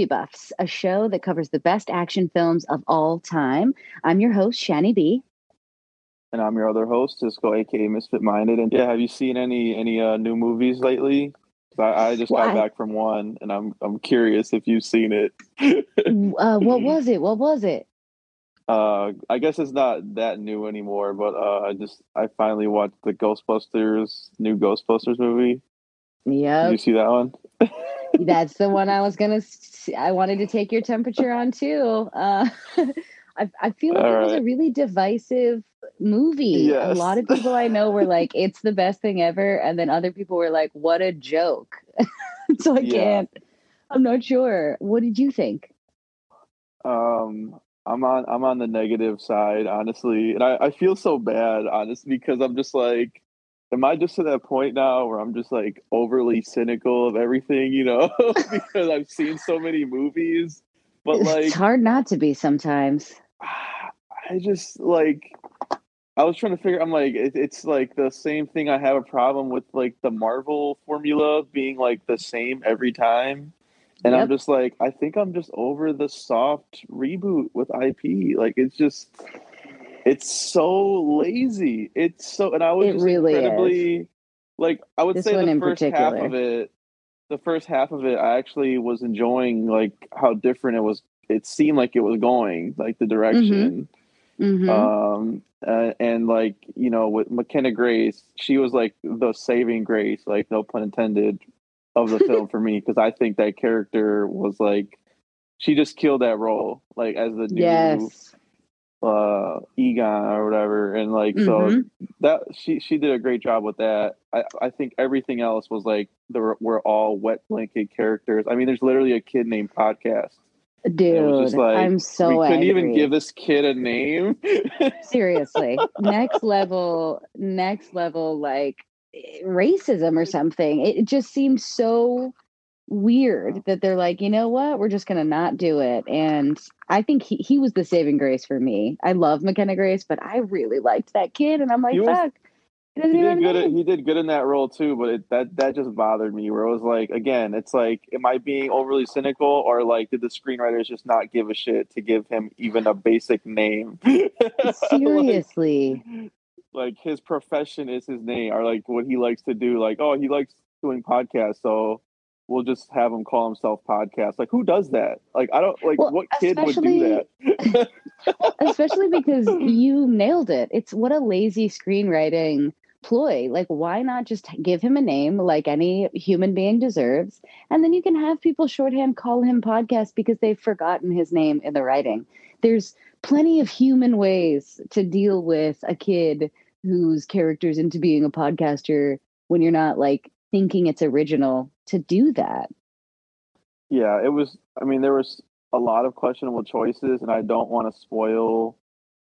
Movie Buffs, a show that covers the best action films of all time. I'm your host, Shani B. And I'm your other host, Cisco, aka Misfit Minded. And yeah, have you seen any any uh, new movies lately? I, I just got back from one, and I'm I'm curious if you've seen it. uh, what was it? What was it? Uh, I guess it's not that new anymore, but uh, I just I finally watched the Ghostbusters new Ghostbusters movie. Yeah, you see that one? That's the one I was gonna. I wanted to take your temperature on too. Uh, I, I feel like All it was right. a really divisive movie. Yes. A lot of people I know were like, "It's the best thing ever," and then other people were like, "What a joke." so I yeah. can't. I'm not sure. What did you think? Um, I'm on I'm on the negative side, honestly, and I, I feel so bad, honestly, because I'm just like, am I just to that point now where I'm just like overly cynical of everything, you know, because I've seen so many movies, but like it's hard not to be sometimes. I just like I was trying to figure. I'm like, it, it's like the same thing. I have a problem with like the Marvel formula being like the same every time. And yep. I'm just like, I think I'm just over the soft reboot with IP. Like it's just, it's so lazy. It's so, and I was it really incredibly, is. like, I would this say the first particular. half of it, the first half of it, I actually was enjoying like how different it was. It seemed like it was going, like the direction. Mm-hmm. Mm-hmm. Um, uh, and like you know, with McKenna Grace, she was like the saving grace, like no pun intended, of the film for me because I think that character was like she just killed that role like as the new yes. Uh Egon or whatever and like mm-hmm. so that she she did a great job with that. I I think everything else was like the we're all wet blanket characters. I mean there's literally a kid named podcast. Dude, like, I'm so we couldn't angry. even give this kid a name. Seriously, next level, next level, like racism or something. It just seems so weird oh. that they're like, you know what, we're just gonna not do it. And I think he, he was the saving grace for me. I love McKenna Grace, but I really liked that kid, and I'm like, he fuck. Was, he, he did good. At, he did good in that role too, but it, that that just bothered me. Where it was like, again, it's like, am I being overly cynical, or like, did the screenwriters just not give a shit to give him even a basic name? Seriously, like, like his profession is his name or like what he likes to do like oh he likes doing podcasts so we'll just have him call himself podcast. Like who does that? Like i don't like well, what kid would do that? especially because you nailed it. It's what a lazy screenwriting ploy. Like why not just give him a name like any human being deserves? And then you can have people shorthand call him podcast because they've forgotten his name in the writing. There's plenty of human ways to deal with a kid whose character's into being a podcaster when you're not like thinking it's original to do that. Yeah, it was I mean there was a lot of questionable choices and I don't want to spoil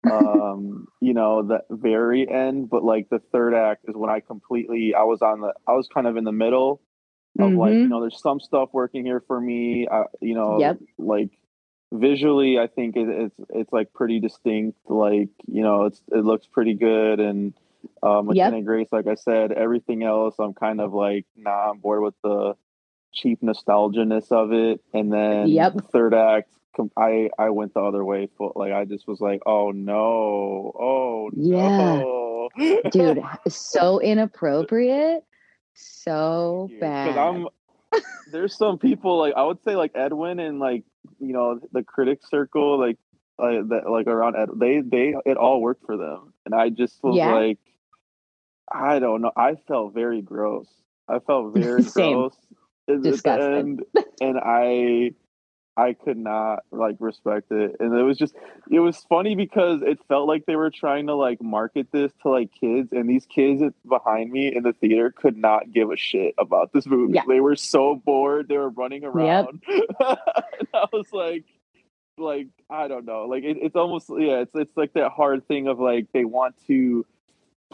um you know the very end but like the third act is when I completely I was on the I was kind of in the middle of mm-hmm. like you know there's some stuff working here for me uh, you know yep. like visually i think it, it's it's like pretty distinct like you know it's it looks pretty good and um McKenna yep. grace like i said everything else i'm kind of like nah i'm bored with the cheap nostalgia-ness of it and then yep. the third act i i went the other way like i just was like oh no oh yeah no. dude so inappropriate so bad i'm there's some people like I would say like Edwin and like you know the critic circle like uh, that like around Ed, they they it all worked for them and I just was yeah. like I don't know I felt very gross I felt very gross disgusting and, and I I could not like respect it. And it was just it was funny because it felt like they were trying to like market this to like kids and these kids behind me in the theater could not give a shit about this movie. Yeah. They were so bored, they were running around. Yep. I was like like I don't know. Like it, it's almost yeah, it's it's like that hard thing of like they want to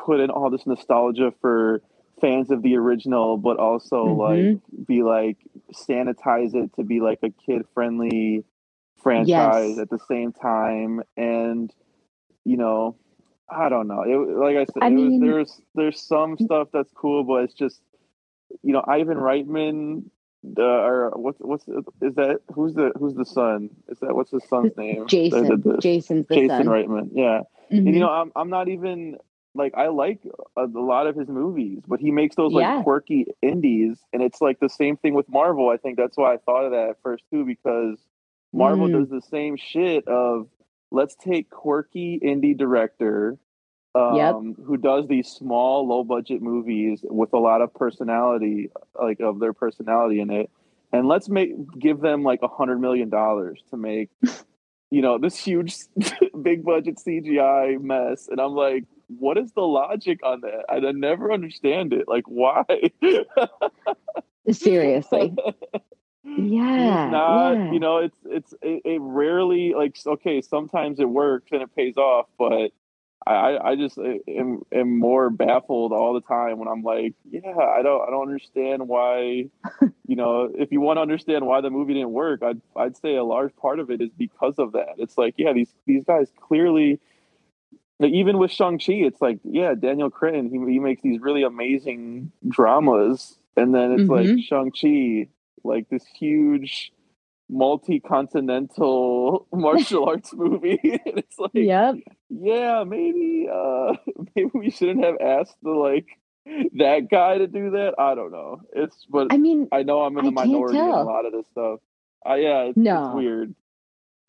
put in all this nostalgia for fans of the original, but also mm-hmm. like be like sanitize it to be like a kid friendly franchise yes. at the same time. And you know, I don't know. It like I said, I mean, was, there's there's some stuff that's cool, but it's just you know Ivan Reitman uh, or what's what's is that? Who's the who's the son? Is that what's his son's name? Jason. The- the- the- Jason's the Jason son. Reitman. Yeah, Mhm. and you know, I'm I'm not even like I like a, a lot of his movies, but he makes those like Yeah. quirky indies, and it's like the same thing with Marvel. I think that's why I thought of that at first too, because Marvel Mm. does the same shit of let's take quirky indie director. Um, Yep. who does these small, low budget movies with a lot of personality, like of their personality in it, and let's make give them like a hundred million dollars to make you know this huge big budget cgi mess and i'm like what is the logic on that i never understand it like why Seriously. Yeah. Not yeah. you know it's it's it, it rarely like okay sometimes it works and it pays off but I, I just am, am more baffled all the time when I'm like, yeah, I don't I don't understand why, you know, if you want to understand why the movie didn't work, I'd I'd say a large part of it is because of that. It's like, yeah, these these guys clearly, even with Shang Chi, it's like, yeah, Daniel Cretton, he he makes these really amazing dramas, and then it's like Mhm. Shang Chi, like this huge multi-continental martial arts movie. And it's like Yep. yeah maybe uh maybe we shouldn't have asked the like that guy to do that. I don't know. It's but I mean, i know i'm in the minority in a lot of this stuff. Uh, yeah it's, No. it's weird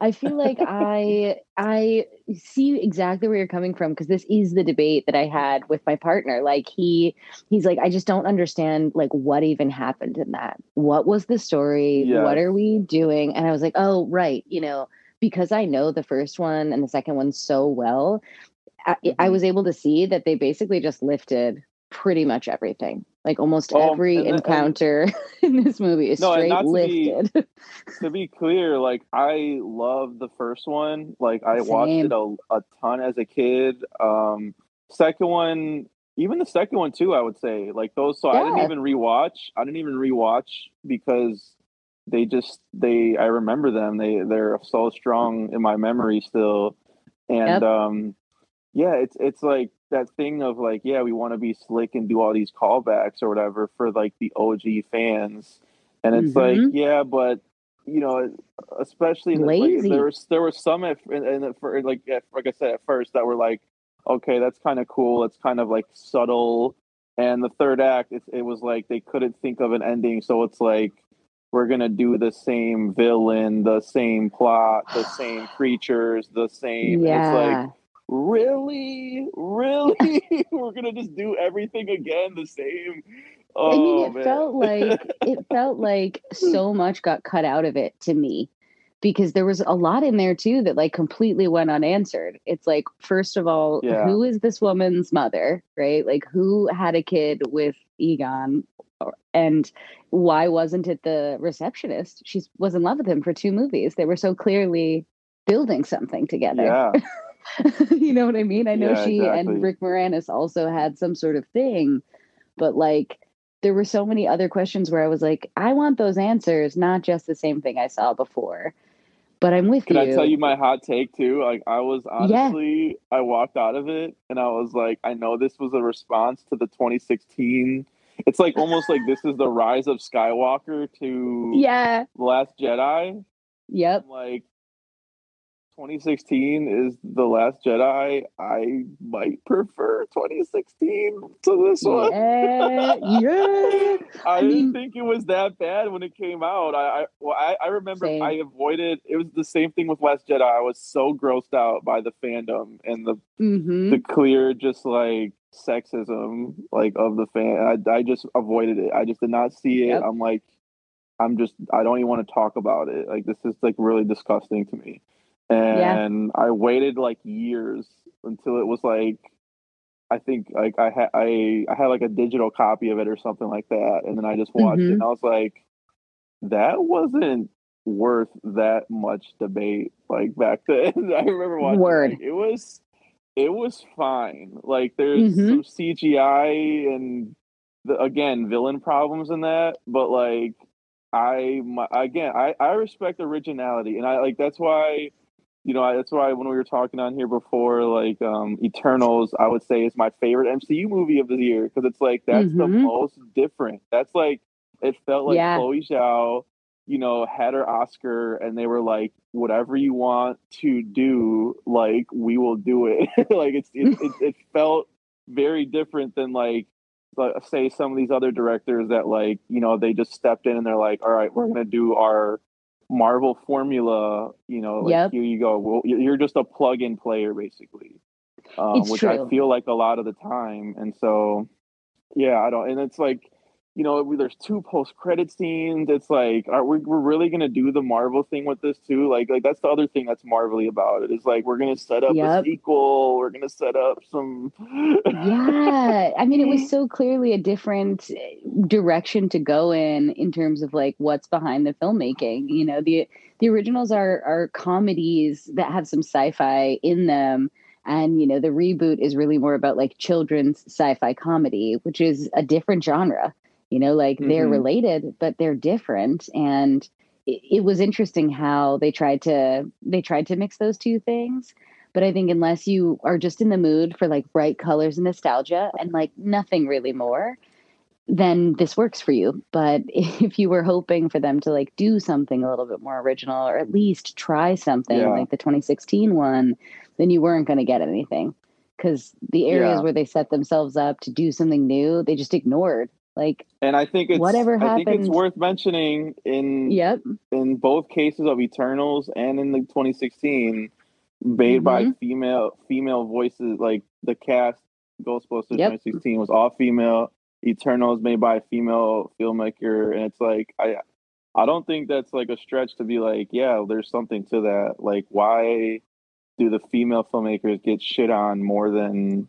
I feel like I I see exactly where you're coming from because this is the debate that I had with my partner. Like he he's like, I just don't understand like what even happened in that. What was the story? Yes. What are we doing? And I was like, oh right, you know, because I know the first one and the second one so well, I, I Mhm. was able to see that they basically just lifted pretty much everything. Like almost Oh, every and- encounter in this movie is No, straight to be- lifted. to be clear like i love the first one. Like i watched it a, a ton as a kid. Um second one even the second one too i would say. Like those so i didn't even rewatch i didn't even rewatch because they just they i remember them. They they're so strong in my memory still. And Yep. um yeah it's it's like that thing of like yeah we want to be slick and do all these callbacks or whatever for like the og fans and it's like Mhm. yeah but you know especially the, like, there was there was some at, and, and for like at, like I said at first that were like okay that's kind of cool it's kind of like subtle and the third act it, it was like they couldn't think of an ending so it's like we're gonna do the same villain the same plot the same creatures the same yeah. it's like really really we're gonna just do everything again the same oh I mean, it oh, man. felt like it felt like so hmm. much got cut out of it to me because there was a lot in there too that like completely went unanswered. It's like, first of all, Yeah. who is this woman's mother, right? Like, who had a kid with Egon, and why wasn't it the receptionist? She was in love with him for two movies. They were so clearly building something together. yeah you know what I mean? I know Yeah, she exactly. and Rick Moranis also had some sort of thing, but like there were so many other questions where I was like, I want those answers, not just the same thing I saw before. But I'm with Can you. I tell you my hot take too? Like I was Yeah. honestly, I walked out of it and I was like, I know this was a response to the 2016. It's like almost like this is the rise of Skywalker to Yeah. The Last Jedi. Yep. I'm like 2016 is the Last Jedi. I might prefer 2016 to this one. Yeah. I, I didn't think it was that bad when it came out. I, I well, I, I remember Same. I avoided. It was the same thing with Last Jedi. I was so grossed out by the fandom and the hmm the clear just like sexism like of the fan. I, I just avoided it. I just did not see it. Yep. I'm like, I'm just. I don't even want to talk about it. Like this is like really disgusting to me. And I waited like years until it was like I think like I had I I had like a digital copy of it or something like that, and then I just watched it, Mhm. and I was like, that wasn't worth that much debate. Like back then, I remember watching. it, Word. like, it was it was fine. Like there's Mhm. some CGI and the, again villain problems in that, but like I my, again I I respect originality, and I like that's why you know, I, that's why when we were talking on here before, like um, Eternals, I would say is my favorite MCU movie of the year because it's like that's the Mhm. most different. That's like It felt like Yeah. Chloe Zhao, you know, had her Oscar, and they were like, "Whatever you want to do, like we will do it." like it's it, it, it felt very different than like like, say some of these other directors that like you know they just stepped in and they're like, "All right, we're gonna do our." Marvel formula, you know, like Yep. here you go. Well, you're just a plug-in player, basically, um, which I feel like a lot of the time. And so, yeah, I don't. And it's like, you know, there's two post-credit scenes. It's like, are we we're really gonna do the Marvel thing with this too? Like, like that's the other thing that's marvelly about it. Is like we're gonna set up a sequel. We're gonna set up some. yeah i mean it was so clearly a different direction to go in in terms of like what's behind the filmmaking you know the the originals are are comedies that have some sci-fi in them and you know the reboot is really more about like children's sci-fi comedy which is a different genre you know like they're Mhm. related but they're different and it, it was interesting how they tried to they tried to mix those two things but I think unless you are just in the mood for like bright colors and nostalgia and like nothing really more, then this works for you. But if you were hoping for them to like do something a little bit more original or at least try something Yeah. like the 2016 one, then you weren't going to get anything because the areas Yeah. where they set themselves up to do something new, they just ignored. Like, And I think it's Whatever I think it's worth mentioning in yep, in both cases of Eternals and in the 2016, made by Mhm. female female voices. Like the cast, Ghostbusters Yep. 2016 was all female. Eternals made by a female filmmaker, and it's like I I don't think that's like a stretch to be like, yeah, there's something to that. Like, why do the female filmmakers get shit on more than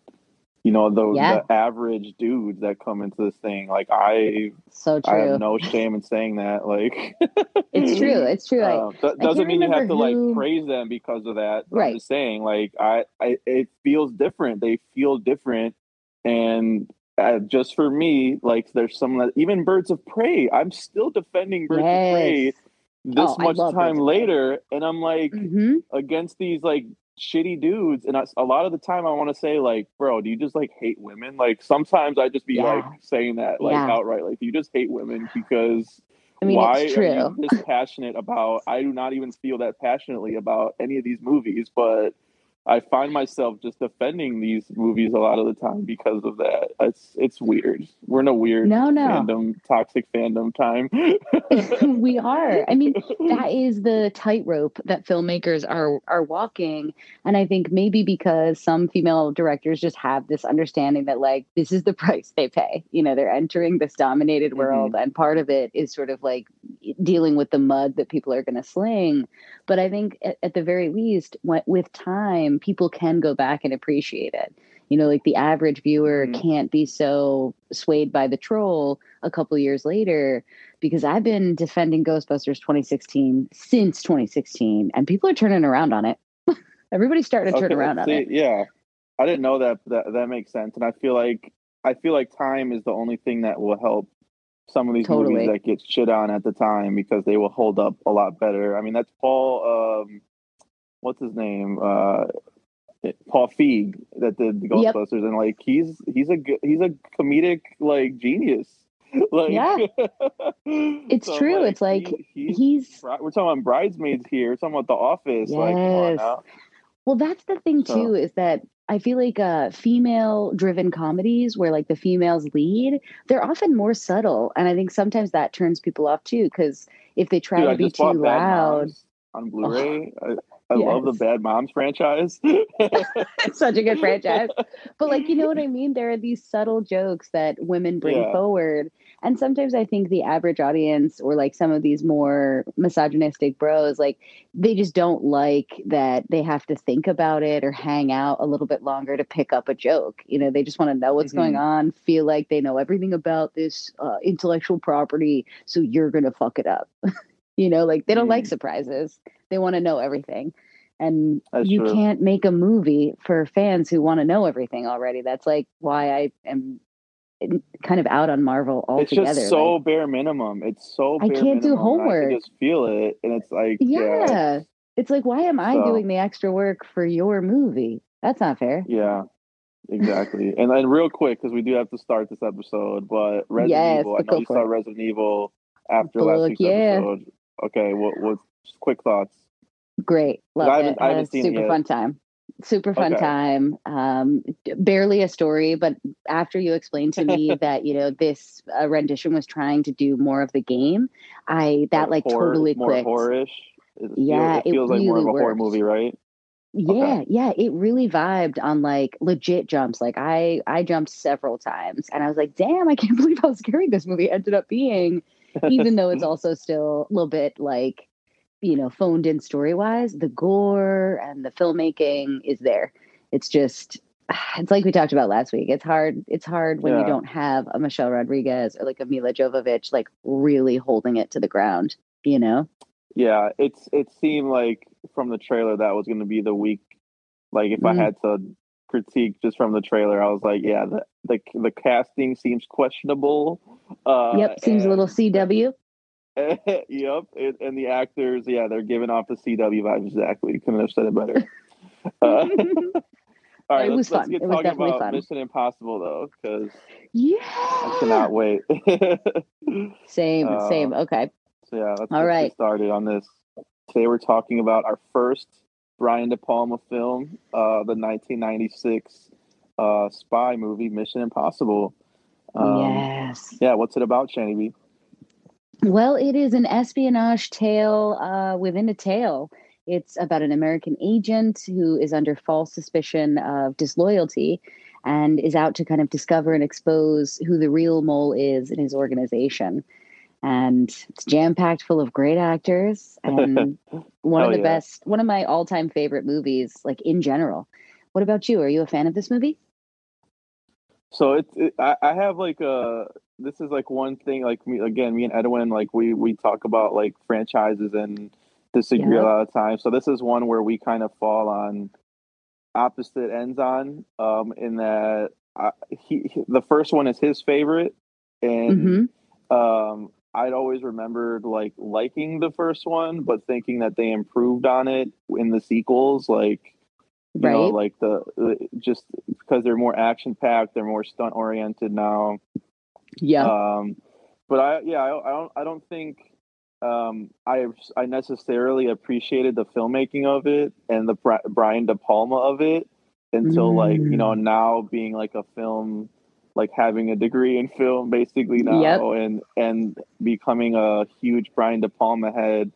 you know the, Yeah. the average dudes that come into this thing? Like, I so true. I have no shame in saying that. Like, it's true. It's true. I, uh, that doesn't mean you have to like praise them because of that. but I'm Right. just saying, like, I, I, it feels different. They feel different, and uh, just for me, like, there's some that even Birds of Prey. I'm still defending Birds of Prey this Oh, much time Birds of Prey. later, and I'm like hmm against these like shitty dudes, and I, a lot of the time I want to say like, bro, do you just like hate women? Like sometimes I just be Yeah. like saying that like Yeah. outright, like, do you just hate women because I mean, why it's are you this passionate about? I do not even feel that passionately about any of these movies, but I find myself just defending these movies a lot of the time because of that. It's it's weird. We're in a weird No, no. fandom, toxic fandom time. we are. I mean, that is the tightrope that filmmakers are are walking and i think maybe because some female directors just have this understanding that like this is the price they pay you know they're entering this dominated mm-hmm. world and part of it is sort of like dealing with the mud that people are going to sling but i think at, at the very least wh- with time people can go back and appreciate it you know like the average viewer Mhm. can't be so swayed by the troll a couple years later because I've been defending Ghostbusters 2016 since 2016, and people are turning around on it. Everybody's starting to turn Okay, around on see, it. Yeah, I didn't know that. That that makes sense, and I feel like I feel like time is the only thing that will help some of these Totally. movies that get shit on at the time because they will hold up a lot better. I mean, that's Paul. Um, what's his name? Uh, Paul Feig that did the Yep. Ghostbusters, and like he's he's a good- he's a comedic like genius. Like, Yeah. it's true. It's like he's He's We're talking about bridesmaids here. We're talking about The Office. Like, Yes. now. well, that's the thing So- too, is that I feel like uh, female driven comedies where like the females lead, they're often more subtle. And I think sometimes that turns people off too, because if they try Dude, to I be too loud, on Blu-ray. I, I love the Bad Moms franchise. it's such a good franchise. But like, you know what I mean? There are these subtle jokes that women bring Yeah. forward. And sometimes I think the average audience or like some of these more misogynistic bros, like they just don't like that they have to think about it or hang out a little bit longer to pick up a joke. You know, they just want to know what's going Mhm. on, feel like they know everything about this uh, intellectual property. So you're going to fuck it up. you know, like they don't like Mm. surprises. They want to know everything. And That's you true. can't make a movie for fans who want to know everything already. That's like why I am kind of out on Marvel altogether. it's just so like, bare minimum. It's so I can't do minimum, I homework. can just feel it, and it's like, yeah. yeah, It's like, why am I So- doing the extra work for your movie? That's not fair. yeah. exactly. And then real quick, because we do have to start this episode, but Resident Yes, Evil. I know you saw it. Resident Evil after last week's yeah. episode. Okay, what what quick thoughts? Great. Love I haven't- it. I haven't seen it super yet. fun time. Super fun Okay. time. Um, barely a story, but after you explained to me that you know this uh, rendition was trying to do more of the game, I that like horror, totally more clicked. horror-ish. It feels- Yeah, it it feels like more of a horror movie, right? Yeah, yeah, it really vibed on like legit jumps. Like I I jumped several times and I was like, "Damn, I can't believe how scary this movie ended up being." Even though it's also still a little bit like, you know, phoned in story-wise, the gore and the filmmaking is there. It's just it's like we talked about last week. It's hard it's hard when you don't have a Michelle Rodriguez or like a Milla Jovovich like really holding it to the ground, you know? Yeah, it's it seemed like from the trailer that was going to be the week. Like if I Mm. had to critique just from the trailer, I was like, yeah, the the, the casting seems questionable. Uh, yep, seems a little and- CW. yep, and, and the actors, yeah, they're giving off the CW vibe. Exactly, couldn't have said it better. Uh, all right, It let's, was let's get It talking about fun. Mission Impossible though, because Yeah. I cannot wait. Same, Uh, same. Okay. So yeah, let's, All let's right. get started on this. Today we're talking about our first Brian De Palma film, uh, the 1996 uh, spy movie, Mission Impossible. Um, yes. Yeah, what's it about, Shani B? Well, it is an espionage tale uh, within a tale. It's about an American agent who is under false suspicion of disloyalty and is out to kind of discover and expose who the real mole is in his organization. And it's jam packed full of great actors and one of the yeah. best, one of my all time favorite movies, like in general. What about you? Are you a fan of this movie? So it's it, I, I have like a this is like one thing like me again me and Edwin like we we talk about like franchises and disagree Yeah. a lot of times. So this is one where we kind of fall on opposite ends on um in that I, he, he- the first one is his favorite and hmm um I'd always remembered like liking the first one but thinking that they improved on it in the sequels like you know like the, the just because they're more action packed they're more stunt oriented now Yeah. um but i yeah I, I don't i don't think um i i necessarily appreciated the filmmaking of it and the Bri- brian de palma of it until like you know Mm. now being like a film like having a degree in film basically now Yep. and and becoming a huge brian de palma head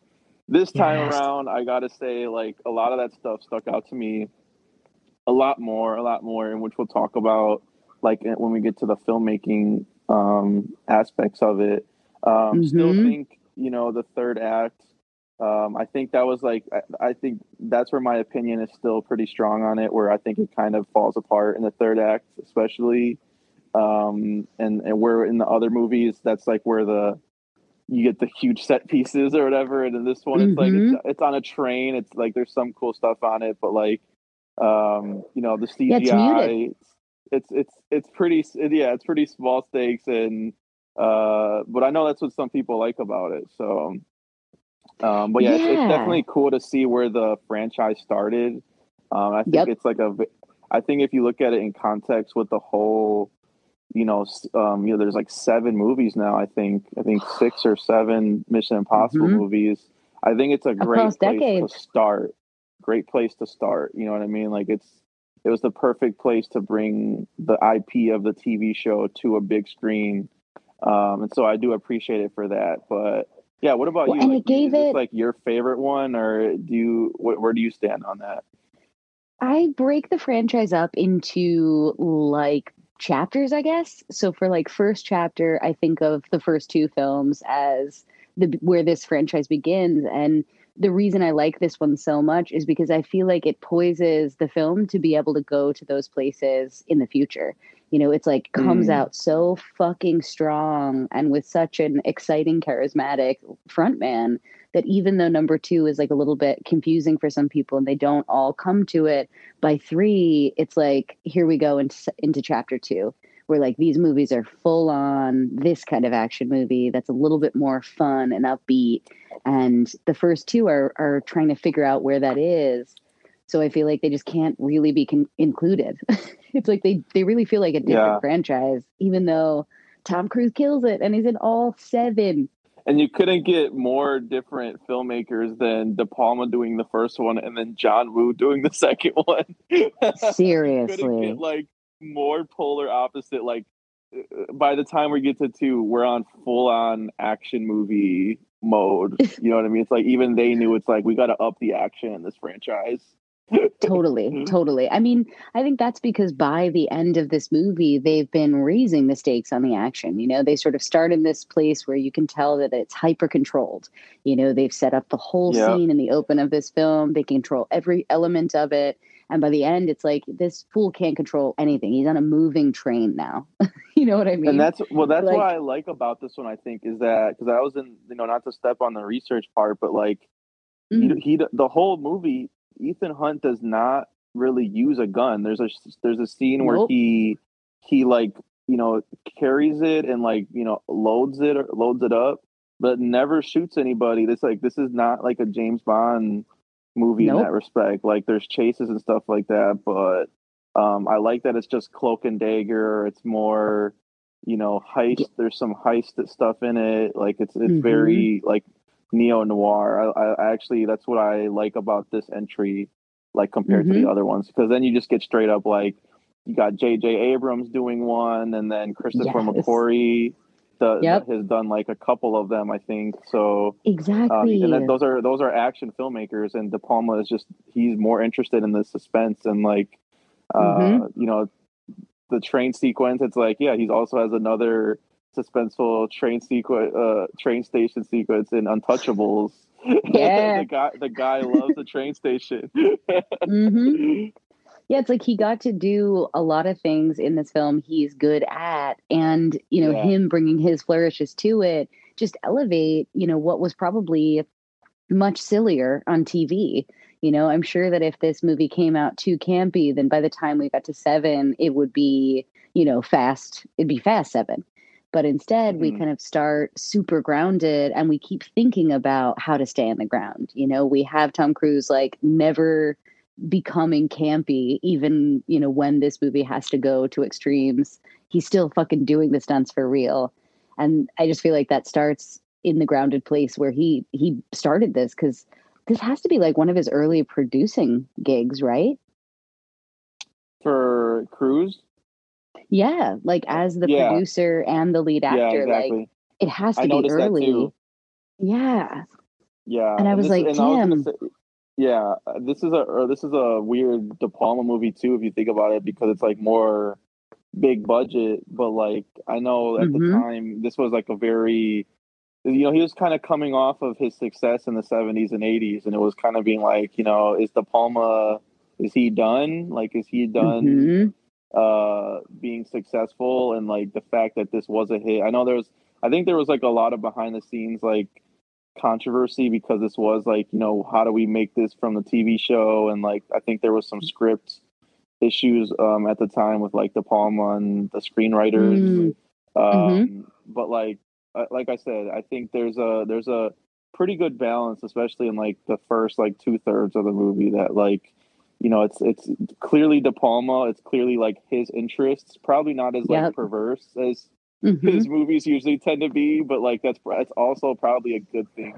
this time Yes. around i gotta say like a lot of that stuff stuck out to me a lot more a lot more in which we'll talk about like when we get to the filmmaking um aspects of it um still Mhm. think you know the third act um i think that was like I, I think that's where my opinion is still pretty strong on it where i think it kind of falls apart in the third act especially um and and where in the other movies that's like where the you get the huge set pieces or whatever and in this one it's like Mm-hmm. it's, it's on a train it's like there's some cool stuff on it but like um you know the cgi Yeah, it's it's it's it's pretty yeah it's pretty small stakes and uh but i know that's what some people like about it so um but yeah, It's, it's definitely cool to see where the franchise started um i think Yep. it's like a i think if you look at it in context with the whole you know um you know there's like seven movies now i think i think six or seven mission impossible Mhm. movies i think it's a great place decades. to start great place to start you know what i mean? Like it's it was the perfect place to bring the ip of the tv show to a big screen. Um and so i do appreciate it for that but yeah what about Well, you? and Like, it gave it- like your favorite one or do you wh- where do you stand on that? I break the franchise up into like chapters, I guess. So for like first chapter, I think of the first two films as the where this franchise begins and the reason I like this one so much is because I feel like it poises the film to be able to go to those places in the future. You know, it's like comes Mm. out so fucking strong and with such an exciting, charismatic frontman that even though number two is like a little bit confusing for some people and they don't all come to it by three, it's like here we go into into chapter two, where like these movies are full on this kind of action movie that's a little bit more fun and upbeat, and the first two are are trying to figure out where that is. So I feel like they just can't really be con- included it's like they they really feel like a different Yeah. franchise, even though Tom Cruise kills it and he's in all seven. And you couldn't get more different filmmakers than De Palma doing the first one and then John Woo doing the second one. Seriously. get like more polar opposite. Like uh, by the time we get to two, we're on full on action movie mode. You know what I mean? It's like even they knew it's like we got to up the action in this franchise. totally totally i mean i think that's because by the end of this movie they've been raising the stakes on the action you know they sort of start in this place where you can tell that it's hyper controlled you know they've set up the whole Yeah. scene in the open of this film they control every element of it and by the end it's like this fool can't control anything. He's on a moving train now. You know what i mean? and that's well that's like- what i like about this one i think is that because i was in you know not to step on the research part but like Mm, he, he the whole movie ethan hunt does not really use a gun. There's a there's a scene where Nope. he he like you know carries it and like you know loads it or loads it up but never shoots anybody. This like this is not like a james bond movie in that respect. Like there's chases and stuff like that but um i like that it's just cloak and dagger. It's more you know heist. There's some heist stuff in it. Like it's it's Mhm. very like neo noir I, I actually that's what i like about this entry like compared to Mhm. the other ones. Because then you just get straight up like you got jj abrams doing one and then christopher Yes. mcquarrie the, Yep. has done like a couple of them i think so um, exactly and those are those are action filmmakers and de palma is just he's more interested in the suspense and like uh Mhm. you know the train sequence it's like yeah he also has another suspenseful train sequence uh train station sequence in untouchables Yeah. the guy the guy loves the train station hmm Yeah, it's like he got to do a lot of things in this film he's good at. And, you know, Yeah. him bringing his flourishes to it just elevate, you know, what was probably much sillier on TV. You know, I'm sure that if this movie came out too campy, then by the time we got to seven, it would be, you know, fast, it'd be fast seven. But instead, we Mhm. kind of start super grounded and we keep thinking about how to stay on the ground. You know, we have Tom Cruise like never becoming campy even you know when this movie has to go to extremes he's still fucking doing the stunts for real and i just feel like that starts in the grounded place where he he started this because this has to be like one of his early producing gigs right for Cruise. yeah like as the Yeah. producer and the lead actor yeah, exactly. like it has to I be early yeah Yeah, And I was this- like, and I was damn. Yeah, uh, this is a or this is a weird De Palma movie too, if you think about it, because it's like more big budget. But like, I know at Mhm. the time this was like a very, you know, he was kind of coming off of his success in the seventies and eighties, and it was kind of being like, you know, is De Palma, is he done? Like, is he done? Mhm. uh being successful and like the fact that this was a hit. I know there was I think there was like a lot of behind the scenes like controversy because this was like, you know, how do we make this from the TV show and like I think there was some script issues um at the time with like the Palma and the screenwriters. Mm. Um but like uh, like I said, I think there's a there's a pretty good balance especially in like the first like two thirds of the movie that like you know, it's it's clearly De Palma. It's clearly like his interests, probably not as like Yep. perverse as Mhm. his movies usually tend to be, but like that's that's also probably a good thing.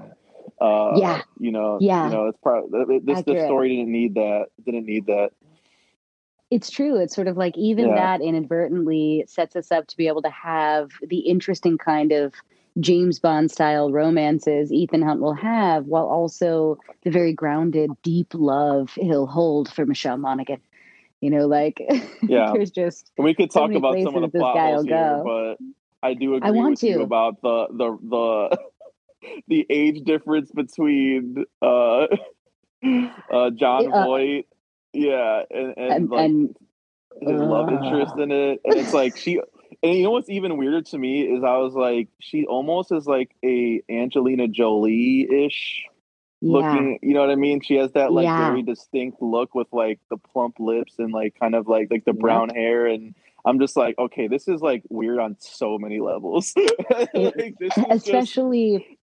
Uh, Yeah. you know, Yeah. you know, it's probably this this story didn't need that. Didn't need that. It's true. It's sort of like even Yeah. that inadvertently sets us up to be able to have the interesting kind of James Bond style romances Ethan Hunt will have, while also the very grounded, deep love he'll hold for Michelle Monaghan. You know, like Yeah. there's just we could talk many about some of the plot holes here, but I do agree want with you about the the the the age difference between uh uh Jon Uh, Voight, yeah, and, and, and, like and his love interest in it, and it's like she. And you know what's even weirder to me is I was like, she almost is like a Angelina Jolie ish yeah, looking. You know what I mean? She has that like Yeah. very distinct look with like the plump lips and like kind of like like the Yep. brown hair, and I'm just like, okay, this is like weird on so many levels. like, is just- especially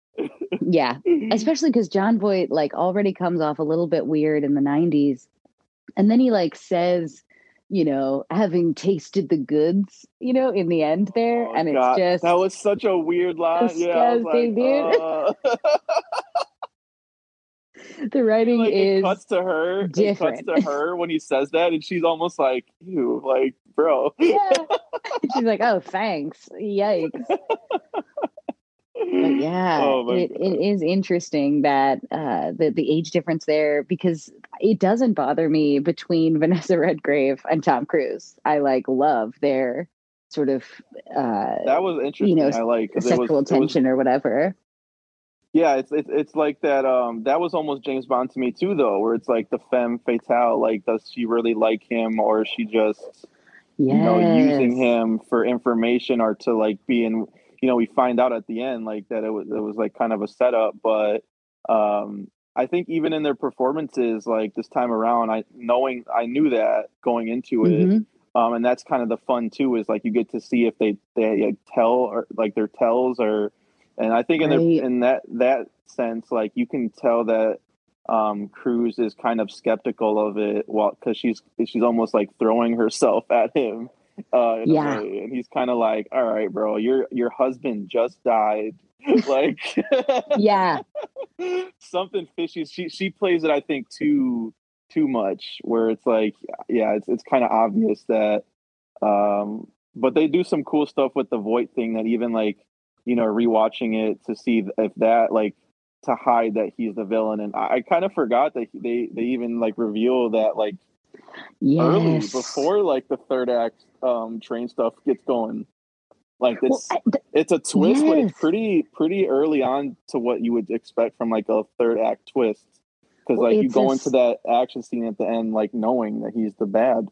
yeah, especially because Jon Voight like already comes off a little bit weird in the '90s, and then he like says you know, having tasted the goods, you know, in the end there. Oh, and it's God, just that was such a weird line. Yeah, I was like, dude. uh, the writing like it is cuts to her. different. It cuts to her when he says that, and she's almost like, "You, like, bro." yeah. She's like, oh, thanks. Yikes. But yeah, Oh, it, it is interesting that uh, the the age difference there because it doesn't bother me between Vanessa Redgrave and Tom Cruise. I like love their sort of uh, That was interesting. You know, I like it was- sexual it was- tension or whatever. Yeah, it's it's it's like that. Um, that was almost James Bond to me too, though, where it's like the femme fatale. Like, does she really like him, or is she just Yes. you know using him for information or to like be in? You know, we find out at the end like that it was it was like kind of a setup, but um, I think even in their performances, like this time around, I knowing I knew that going into it. Mhm. um, and that's kind of the fun too is like you get to see if they they like, tell or like their tells or and i think in the, in that that sense like you can tell that um cruise is kind of skeptical of it well because she's she's almost like throwing herself at him uh Yeah. and he's kind of like all right bro your your husband just died like Yeah. something fishy. She she plays it, I think, too too much. Where it's like, yeah, it's it's kind of obvious that. Um, but they do some cool stuff with the Voight thing. That even like, you know, rewatching it to see if that like to hide that he's the villain. And I, I kind of forgot that they they even like reveal that like early before like the third act um train stuff gets going. Like Well, it's I- th- it's a twist, but it's pretty pretty early on to what you would expect from like a third act twist. Because Well, like you go a into that action scene at the end, like knowing that he's the bad.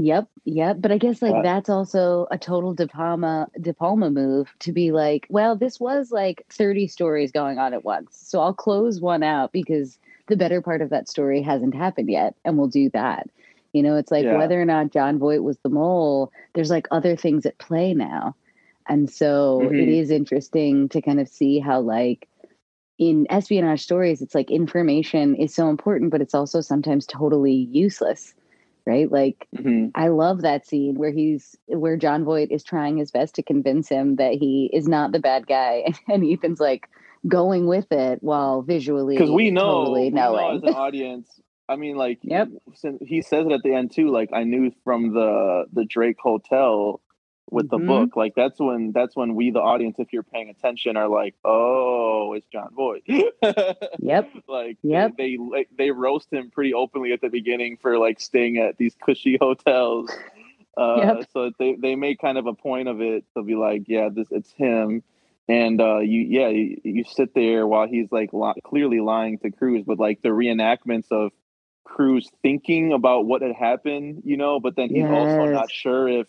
Yep, yep. But I guess like But- that's also a total De Palma De Palma move to be like, well, this was like 30 stories going on at once. So I'll close one out because the better part of that story hasn't happened yet, and we'll do that. You know, it's like Yeah. whether or not Jon Voight was the mole, there's like other things at play now. And so it Mhm. is interesting to kind of see how like in espionage stories, it's like information is so important, but it's also sometimes totally useless. Right? Like Mhm. I love that scene where he's where Jon Voight is trying his best to convince him that he is not the bad guy, and Ethan's like going with it while visually Because we know, totally we know as an audience. I mean, like, Yep. since he says it at the end too. Like, I knew from the the Drake Hotel with the Mhm. book. Like, that's when that's when we, the audience, if you're paying attention, are like, oh, it's Jon Voight. Yep. like Yep. they, they like they roast him pretty openly at the beginning for like staying at these cushy hotels. Uh, Yep. So they they make kind of a point of it to be like, yeah, this it's him, and uh, you yeah you, you sit there while he's like li- clearly lying to Cruise, but like the reenactments of Cruise thinking about what had happened, you know, but then he's also not sure if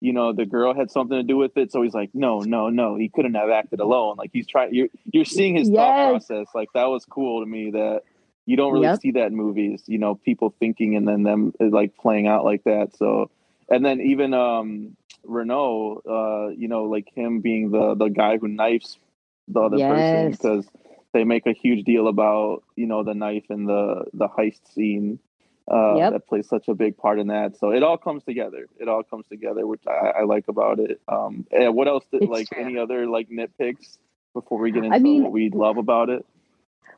you know the girl had something to do with it. So he's like no no no he couldn't have acted alone. Like he's trying you're you're seeing his thought process. Like that was cool to me that you don't really Yep. see that in movies you know people thinking and then them uh, like playing out like that. So and then even um reno uh you know like him being the the guy who knifes the other person because they make a huge deal about you know the knife and the the heist scene uh, Yep. that plays such a big part in that. So it all comes together. It all comes together, which I, I like about it. Um, and what else? Did, like true. any other like nitpicks before we get into mean- what we love about it?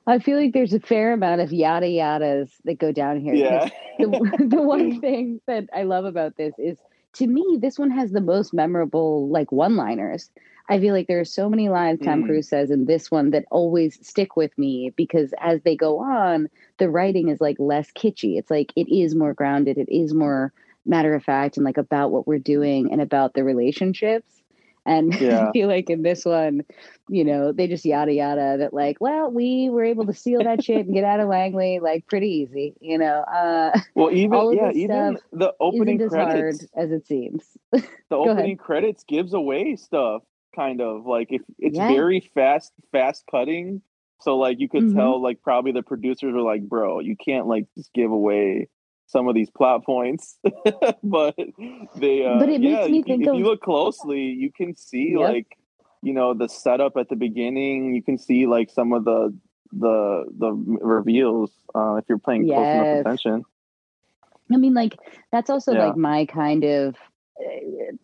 I feel like there's a fair amount of yada yadas that go down here. Yeah, the, the one thing that I love about this is to me, this one has the most memorable like one liners. I feel like there are so many lines Tom Mm. Cruise says in this one that always stick with me because as they go on, the writing is like less kitschy. It's like it is more grounded, it is more matter of fact and like about what we're doing and about the relationships. And Yeah. I feel like in this one, you know, they just yada yada that like, well, we were able to seal that shit and get out of Langley like pretty easy, you know. Uh well, even yeah, even the opening isn't as hard credits. as it seems. The ahead. opening credits gives away stuff, kind of like if it's Yeah. very fast, fast cutting. So like you could Mhm. tell, like probably the producers were like, "Bro, you can't like just give away." Some of these plot points, but they, uh, But it yeah, makes me think if of- you look closely, you can see Yep. like, you know, the setup at the beginning. You can see like some of the the the reveals uh, if you're paying close enough attention. I mean, like that's also Yeah. like my kind of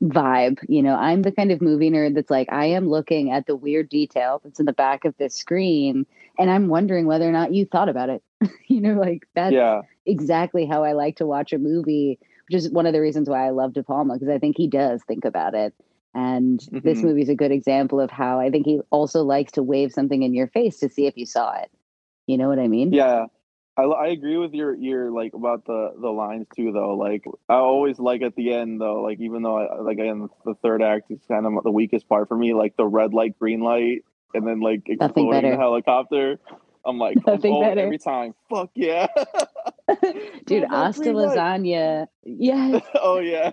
vibe. You know, I'm the kind of movie nerd that's like, I am looking at the weird detail that's in the back of this screen, and I'm wondering whether or not you thought about it. you know, like that's yeah, exactly how I like to watch a movie, which is one of the reasons why I love De Palma because I think he does think about it. And this Mhm. movie is a good example of how I think he also likes to wave something in your face to see if you saw it. You know what I mean? yeah. I, I agree with your your like about the the lines too though. Like I always like at the end though. Like even though I, like in the third act is kind of the weakest part for me. Like the red light, green light, and then like exploding the helicopter. I'm like, oh, every time. Fuck yeah. Dude, Asta lasagna. Yes. oh yeah.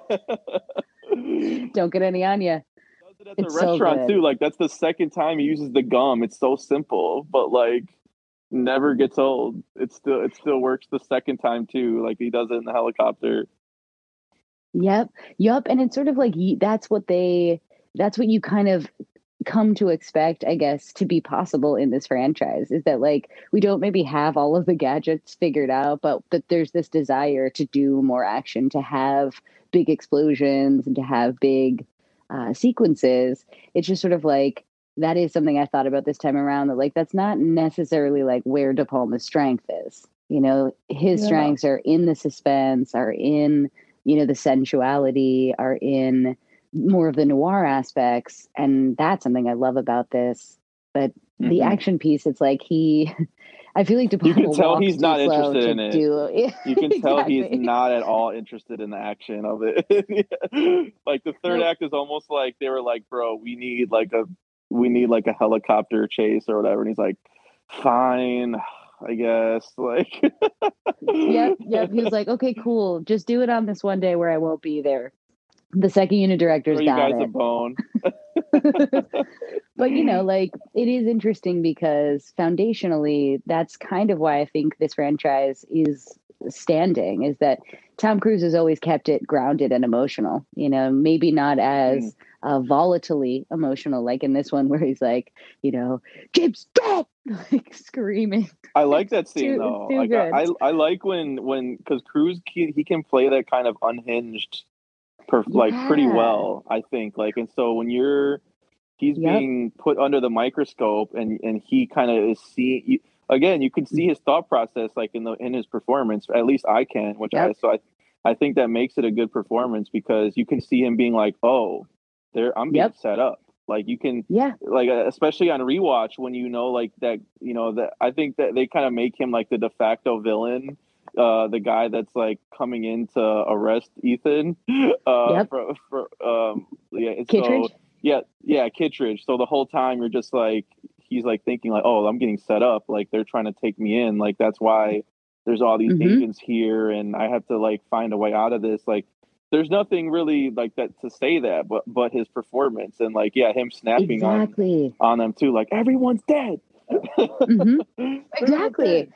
Don't get any on you. it at the It's so restaurant good. too. Like that's the second time he uses the gum. It's so simple, but like never gets old. It still it still works the second time too. Like he does it in the helicopter. Yep. Yep. And it's sort of like that's what they, that's what you kind of come to expect, I guess, to be possible in this franchise is that like we don't maybe have all of the gadgets figured out, but that there's this desire to do more action, to have big explosions and to have big uh, sequences. It's just sort of like that is something I thought about this time around that like that's not necessarily like where De Palma's strength is. You know, his Yeah. strengths are in the suspense, are in you know the sensuality are in more of the noir aspects and that's something i love about this but the Mhm. action piece it's like he i feel like De You can tell he's not interested in it. do- You can tell Exactly. he's not at all interested in the action of it. like the third act is almost like they were like, "Bro, we need like a we need like a helicopter chase or whatever," and he's like, "Fine, I guess." Like, yep yep he was like okay cool just do it on this one day where i won't be there the second unit director's Throw you got guys a it bone. but you know like it is interesting because foundationally that's kind of why i think this franchise is standing is that tom cruise has always kept it grounded and emotional you know maybe not as uh, volatilely emotional like in this one where he's like you know james dead like screaming I like that scene too- though. Like. I, I like when when because Cruise he, he can play that kind of unhinged, perf- like pretty well. I think like and so when you're he's Yep. being put under the microscope and and he kind of is seeing you, again. You can see his thought process like in the in his performance. At least I can, which I so I I think that makes it a good performance because you can see him being like, oh, there I'm being Yep. set up. Like you can yeah like uh, especially on rewatch when you know like that you know that I think that they kind of make him like the de facto villain uh the guy that's like coming in to arrest Ethan uh Yep. for, for um yeah Kittredge? so yeah yeah Kittredge so the whole time you're just like he's like thinking like oh I'm getting set up like they're trying to take me in like that's why there's all these Mhm. agents here and I have to like find a way out of this like there's nothing really like that to say that but but his performance and like yeah him snapping on exactly on them too like everyone's dead Mhm. Exactly.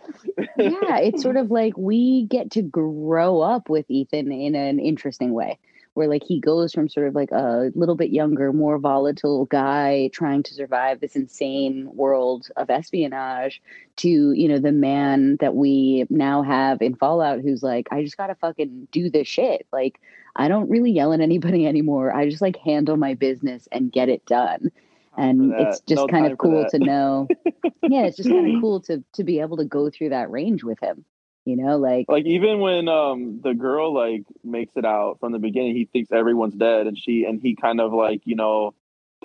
yeah, it's sort of like we get to grow up with Ethan in an interesting way, where like he goes from sort of like a little bit younger, more volatile guy trying to survive this insane world of espionage to, you know, the man that we now have in Fallout who's like, I just gotta fucking do this shit. Like, I don't really yell at anybody anymore. I just like handle my business and get it done and it's just No kind of cool to know yeah it's just kind of cool to to be able to go through that range with him you know like like even when um the girl like makes it out from the beginning he thinks everyone's dead and she and he kind of like you know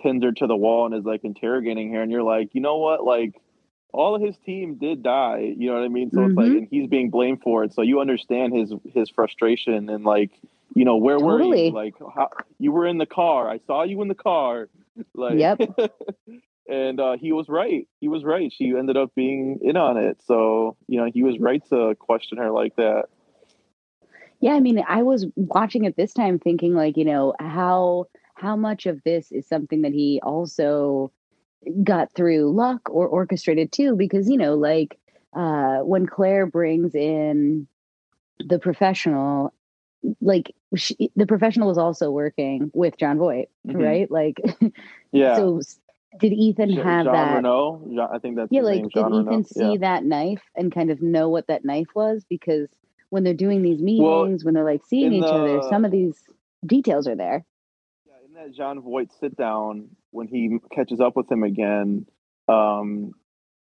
pins her to the wall and is like interrogating her. And you're like you know what? Like all of his team did die. You know what i mean? So it's like Mhm. and he's being blamed for it. So you understand his his frustration and like you know where were you? Like how, you were in the car. I saw you in the car. Like Yep. and uh, he was right. He was right. She ended up being in on it. So you know he was right to question her like that. Yeah i mean i was watching it this time thinking like you know how how much of this is something that he also got through luck or orchestrated too because you know like uh when claire brings in the professional like she, the professional was also working with Jon Voight Mhm. right? Like yeah. so did ethan Je- have Jean that Reno. Jean- I think that's yeah like did ethan Reno. see Yeah. that knife and kind of know what that knife was because when they're doing these meetings, well, when they're like seeing each the, other, some of these details are there. Yeah, in that Jon Voight sit down when he catches up with him again, um,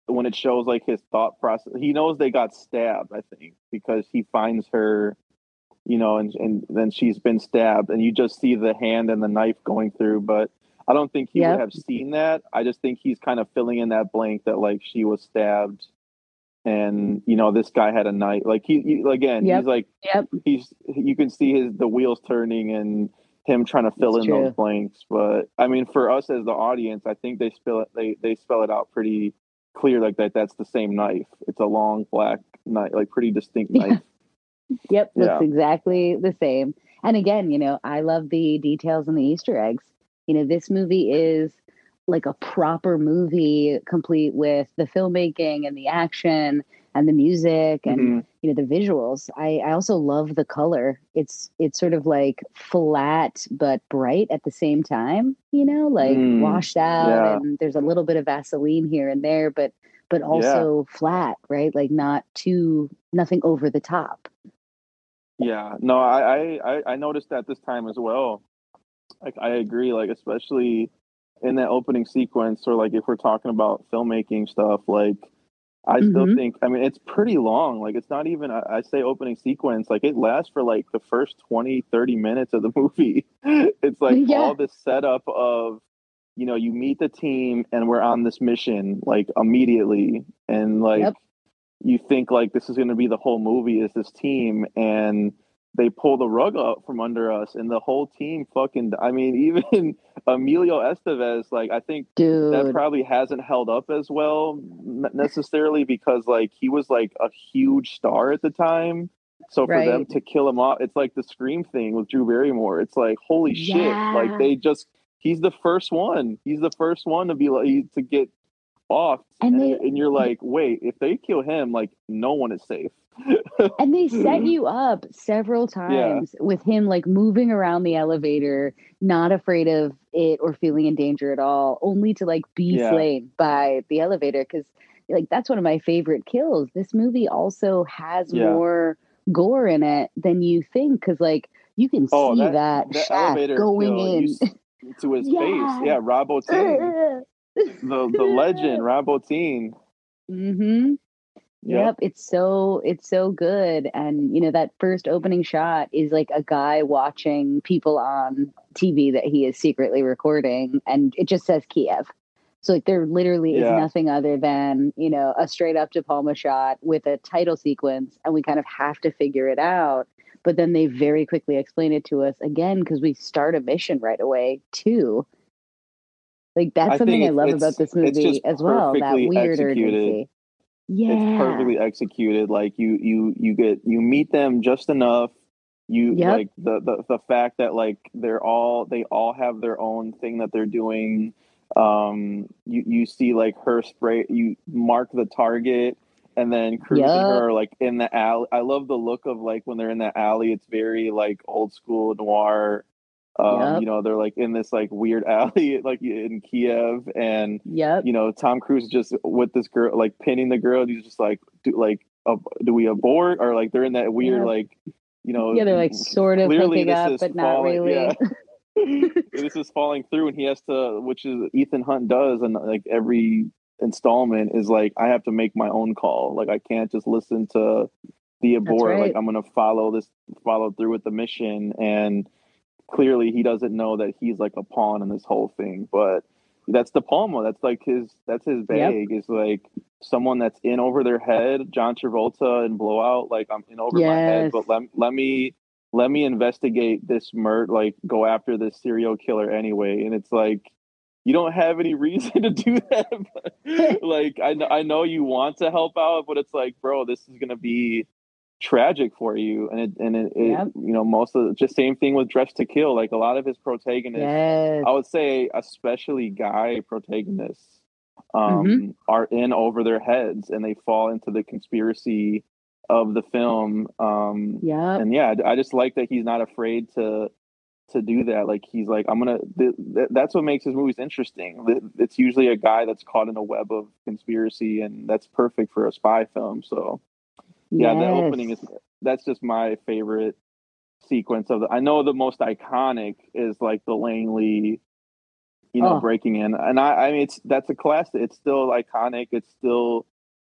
when it shows like his thought process, he knows they got stabbed. I think because he finds her, you know, and and then she's been stabbed, and you just see the hand and the knife going through, but. I don't think he yep. would have seen that. I just think he's kind of filling in that blank that like she was stabbed and you know this guy had a knife like he, he again yep. he's like yep. he's you can see his the wheels turning and him trying to fill That's in true. those blanks but i mean for us as the audience i think they spell it they they spell it out pretty clear like that that's the same knife it's a long black knife like pretty distinct knife yep looks yeah. exactly the same and again you know i love the details and the easter eggs you know this movie is like a proper movie complete with the filmmaking and the action and the music and mm-hmm. you know the visuals. I, I also love the color. It's it's sort of like flat but bright at the same time you know like mm, washed out yeah. and there's a little bit of vaseline here and there but but also yeah. flat right? Like not too nothing over the top. Yeah. No i i i noticed that this time as well like i agree like especially in that opening sequence, or like if we're talking about filmmaking stuff, like I mm-hmm. still think, I mean, it's pretty long. Like, it's not even, I, I, say opening sequence, like, it lasts for like the first 20, 30 minutes of the movie. it's like yeah. all this setup of, you know, you meet the team and we're on this mission, like, immediately. And, like, yep. you think, like, this is going to be the whole movie is this team. And, they pull the rug out from under us and the whole team fucking I mean even Emilio Estevez like I think Dude. that probably hasn't held up as well necessarily because like he was like a huge star at the time so for right. them to kill him off it's like the scream thing with Drew Barrymore it's like holy yeah. shit like they just he's the first one he's the first one to be like to get off and, they, and you're like wait if they kill him like no one is safe and they set you up several times yeah. with him like moving around the elevator, not afraid of it or feeling in danger at all, only to like be yeah. slain by the elevator. Cause like that's one of my favorite kills. This movie also has yeah. more gore in it than you think. Cause like you can oh, see that, that, that going in to his face. Yeah, Rob. The the legend, Rob Bottin. Mm-hmm. Yep. yep. it's so it's so good and you know that first opening shot is like a guy watching people on TV that he is secretly recording and it just says Kiev. So like there literally yeah. is nothing other than, you know, a straight up De Palma shot with a title sequence and we kind of have to figure it out. But then they very quickly explain it to us again because we start a mission right away too. Like that's I something I love about this movie as well. That weird executed. urgency yeah. it's perfectly executed like you you you get you meet them just enough you yep. like the, the the fact that like they're all they all have their own thing that they're doing um you you see like her spray you mark the target and then cruising yep. her like in the alley i love the look of like when they're in the alley it's very like old school noir um, yep. You know, they're like in this like weird alley, like in Kiev, and yep. you know, Tom Cruise just with this girl, like pinning the girl. he's just like, do like, uh, do we abort or like they're in that weird like, you know, yeah, they're like sort of hooking up, but not falling, really. Yeah. this is falling through, and he has to, which is Ethan Hunt does, and like every installment is like, I have to make my own call. Like I can't just listen to the abort. Right. Like I'm gonna follow this, follow through with the mission, and clearly he doesn't know that he's like a pawn in this whole thing. But that's De Palma. That's like his that's his bag yep. is like someone that's in over their head. John Travolta and Blowout, like I'm in over yes. my head, but let let me let me investigate this murder, like go after this serial killer anyway. And it's like you don't have any reason to do that. like I know I know you want to help out, but it's like, bro, this is gonna be tragic for you. And it and it, it you know most of the just same thing with Dressed to Kill. Like a lot of his protagonists yes. i would say especially guy protagonists um mm-hmm. are in over their heads and they fall into the conspiracy of the film. Um yeah and yeah i just like that he's not afraid to to do that. Like he's like i'm gonna th- th- that's what makes his movies interesting. It's usually a guy that's caught in a web of conspiracy and that's perfect for a spy film. So yeah, yes. the opening is that's just my favorite sequence of the. I know the most iconic is like the Langley, you know, Oh. breaking in, and I I mean it's that's a classic. It's still iconic. It's still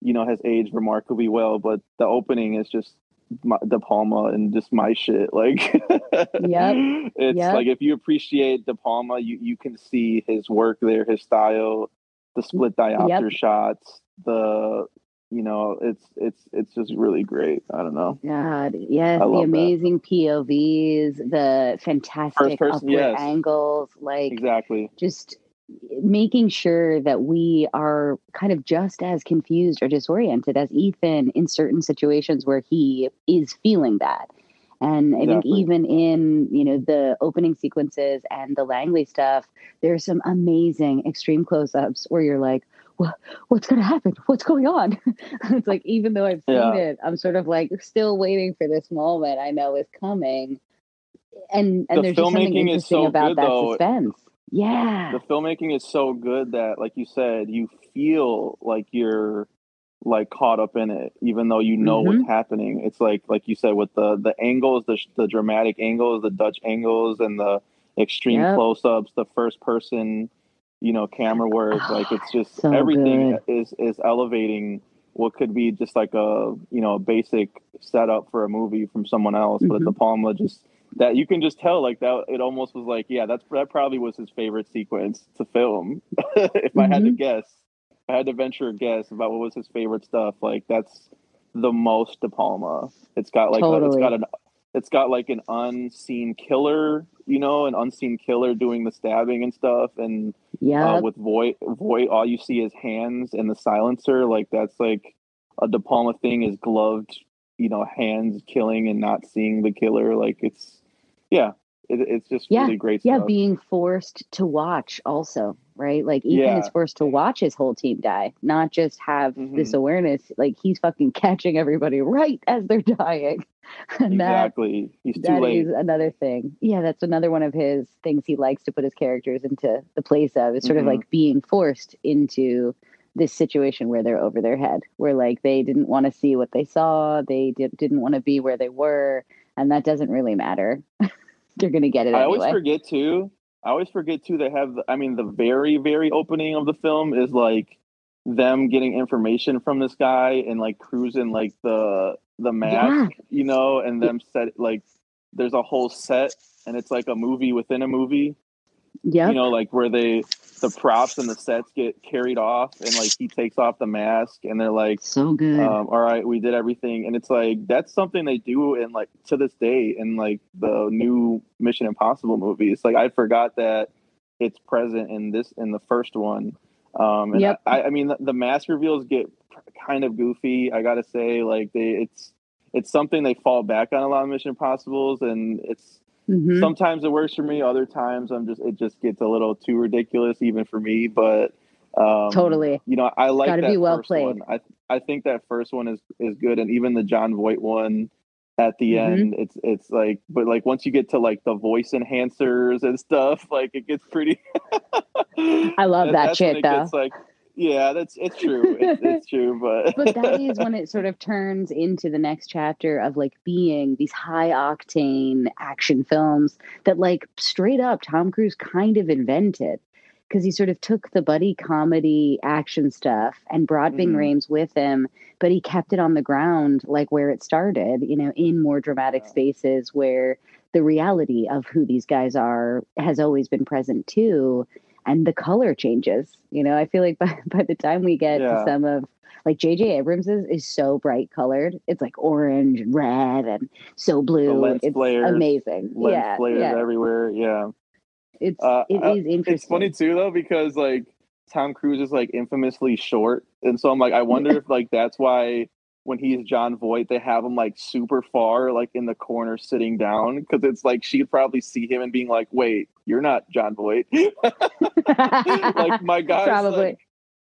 you know has aged remarkably well. But the opening is just my, De Palma and just my shit. Like, yeah, it's Yep. like if you appreciate De Palma, you you can see his work there, his style, the split diopter shots, the you know, it's it's it's just really great. I don't know. God, yes, the love that. amazing POVs, the fantastic person, upward yes. angles, like Exactly. just making sure that we are kind of just as confused or disoriented as Ethan in certain situations where he is feeling that. And I think Exactly. even in, you know, the opening sequences and the Langley stuff, there's some amazing extreme close-ups where you're like, what, what's going to happen? What's going on? it's like, even though I've seen Yeah. it, I'm sort of like still waiting for this moment I know is coming. And, and The there's just something interesting so about good, that though. suspense. Yeah. the filmmaking is so good that like you said you feel like you're like caught up in it even though you know Mm-hmm. what's happening it's like like you said with the the angles the, the dramatic angles the dutch angles and the extreme Yep. close-ups the first person you know camera work like it's just So everything is is elevating what could be just like a you know a basic setup for a movie from someone else but Mhm. De Palma just that you can just tell like that it almost was like yeah that's that probably was his favorite sequence to film if i had to Mhm. guess if i had to venture a guess about what was his favorite stuff like that's the most de palma it's got like a, it's Totally. got an it's got like an unseen killer you know an unseen killer doing the stabbing and stuff. And Yeah. uh, with voight voight all you see is hands and the silencer. Like that's like a de palma thing is gloved you know hands killing and not seeing the killer. Like it's yeah it, it's just Yeah, really great yeah, stuff. being forced to watch also, right? Like Ethan Yeah. is forced to watch his whole team die, not just have Mhm. this awareness. Like he's fucking catching everybody right as they're dying. And that exactly he's too that late is another thing. Yeah, that's another one of his things he likes to put his characters into the place of. It's sort Mhm. of like being forced into this situation where they're over their head, where like they didn't want to see what they saw, they did, didn't want to be where they were, and that doesn't really matter. They're gonna get it i anyway. always forget too i always forget too they have i mean the very very opening of the film is like them getting information from this guy and like cruising like the the mask you know and them set like there's a whole set and it's like a movie within a movie Yep. you know like where they the props and the sets get carried off and like he takes off the mask and they're like so good. um, all right we did everything and it's like that's something they do in like to this day in like the new mission impossible movies like i forgot that it's present in this in the first one um and Yep. I, I mean the, the mask reveals get kind of goofy i gotta say like they it's it's something they fall back on a lot of mission impossibles and it's Mhm. sometimes it works for me other times i'm just it just gets a little too ridiculous even for me but um Totally. you know i like Gotta that be well first played. one i i think that first one is is good and even the Jon Voight one at the Mhm. end it's it's like but like once you get to like the voice enhancers and stuff like it gets pretty I love that when shit, though. gets, like yeah that's it's true. It's, it's true but but that is when it sort of turns into the next chapter of like being these high octane action films that like straight up Tom Cruise kind of invented. Because he sort of took the buddy comedy action stuff and brought Ving Mhm. Rhames with him, but he kept it on the ground like where it started, you know, in more dramatic spaces where the reality of who these guys are has always been present too and the color changes. You know, I feel like by, by the time we get Yeah. to some of like JJ Abrams's is so bright colored. It's like orange and red and so blue. lens it's flares, amazing. lens yeah, flares yeah. everywhere yeah It's Uh, it uh, is interesting. It's funny too though because like Tom Cruise is like infamously short, and so I'm like, I wonder if like that's why when he's Jon Voight, they have him like super far, like in the corner, sitting down, because it's like she'd probably see him and being like, "Wait, you're not Jon Voight." like my guy's Probably. like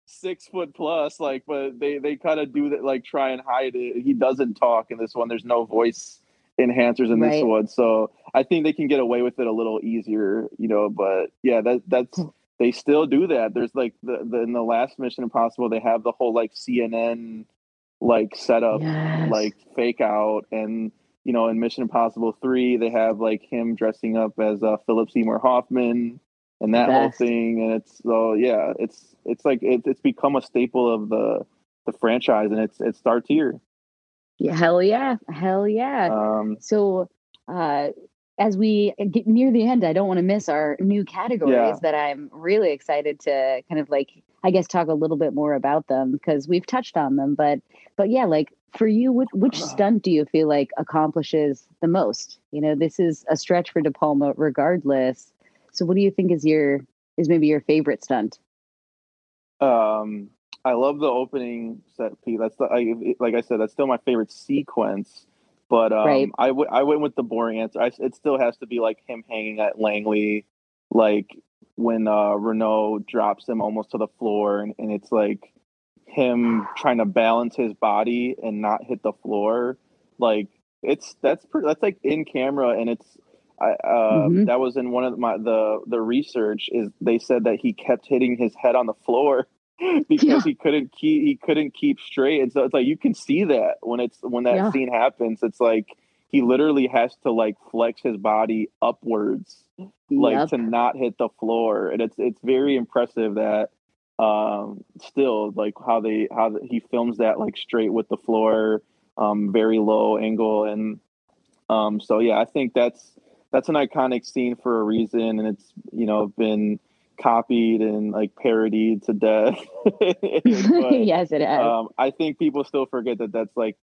six foot plus, like, but they they kind of do that, like try and hide it. He doesn't talk in this one. There's no voice enhancers in this one, so I think they can get away with it a little easier, you know. But yeah, that that's they still do that. There's like the, the in the last Mission Impossible, they have the whole like CNN like setup, Yes. like fake out, and you know, in Mission Impossible three, they have like him dressing up as uh, Philip Seymour Hoffman and that whole thing, and it's so yeah, it's it's like it, it's become a staple of the the franchise, and it's it's star tier. Yeah, hell yeah. Hell yeah. Um, So, uh, as we get near the end, I don't want to miss our new categories Yeah. that I'm really excited to kind of like, I guess, talk a little bit more about them because we've touched on them. But, but yeah, like for you, which, which stunt do you feel like accomplishes the most? You know, this is a stretch for De Palma, regardless. So, what do you think is your is maybe your favorite stunt? Um, I love the opening set piece. That's the, I, like I said, that's still my favorite sequence. But um, Right. I w- I went with the boring answer. I, it still has to be like him hanging at Langley, like when uh, Reno drops him almost to the floor, and, and it's like him trying to balance his body and not hit the floor. Like it's that's pretty. That's like in camera, and it's. I, uh, Mhm. That was in one of my the the research is they said that he kept hitting his head on the floor because Yeah. he couldn't keep he couldn't keep straight and so it's like you can see that when it's when that Yeah. scene happens it's like he literally has to like flex his body upwards like Yep. to not hit the floor and it's it's very impressive that um still like how they how he films that like straight with the floor um very low angle and um so yeah i think that's that's an iconic scene for a reason and it's you know been copied and like parodied to death But, yes, it has. um, I think people still forget that that's like,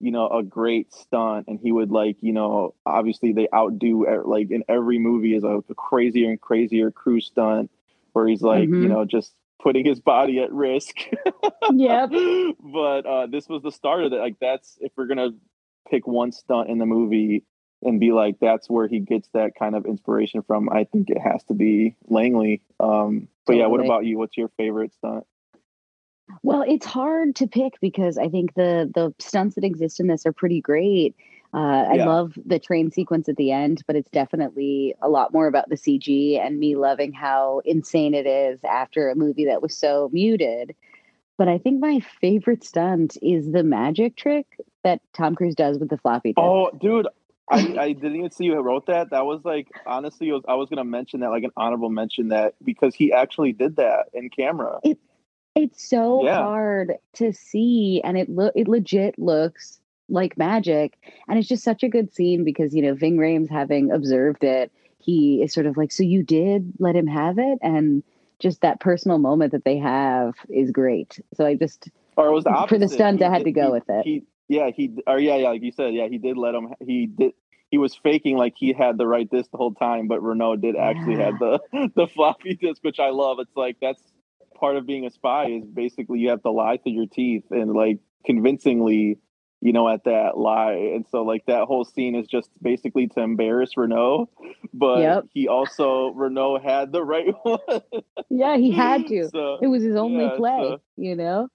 you know, a great stunt, and he would like, you know, obviously they outdo like in every movie is a, crazier and crazier crew stunt where he's like, you Mhm. know, just putting his body at risk. Yep. But uh, this was the start of it. Like that's if we're gonna pick one stunt in the movie and be like that's where he gets that kind of inspiration from. I think it has to be Langley. Um, but yeah, what about you? What's your favorite stunt? Well, it's hard to pick because I think the the stunts that exist in this are pretty great. Uh, I Yeah. love the train sequence at the end, but it's definitely a lot more about the CG and me loving how insane it is after a movie that was so muted. But I think my favorite stunt is the magic trick that Tom Cruise does with the floppy disk. Oh, dude, I, I didn't even see who wrote that. That was like honestly, it was, I was gonna mention that like an honorable mention that because he actually did that in camera. It's so Yeah. hard to see, and it lo- it legit looks like magic, and it's just such a good scene because you know Ving Rhames having observed it, he is sort of like, "So you did let him have it," and just that personal moment that they have is great. So I just Or it was the For the stunt, He I had to go he- with it. He, yeah, he or yeah, yeah, like you said, yeah, he did let him. He did. He was faking like he had the right disc the whole time, but Reno did actually Yeah. have the the floppy disk, which I love. It's like that's part of being a spy is basically you have to lie through your teeth and like convincingly, you know, at that lie. And so like that whole scene is just basically to embarrass Reno, but Yep. he also Reno had the right one. yeah, he had to. So, It was his only yeah, play, so- you know.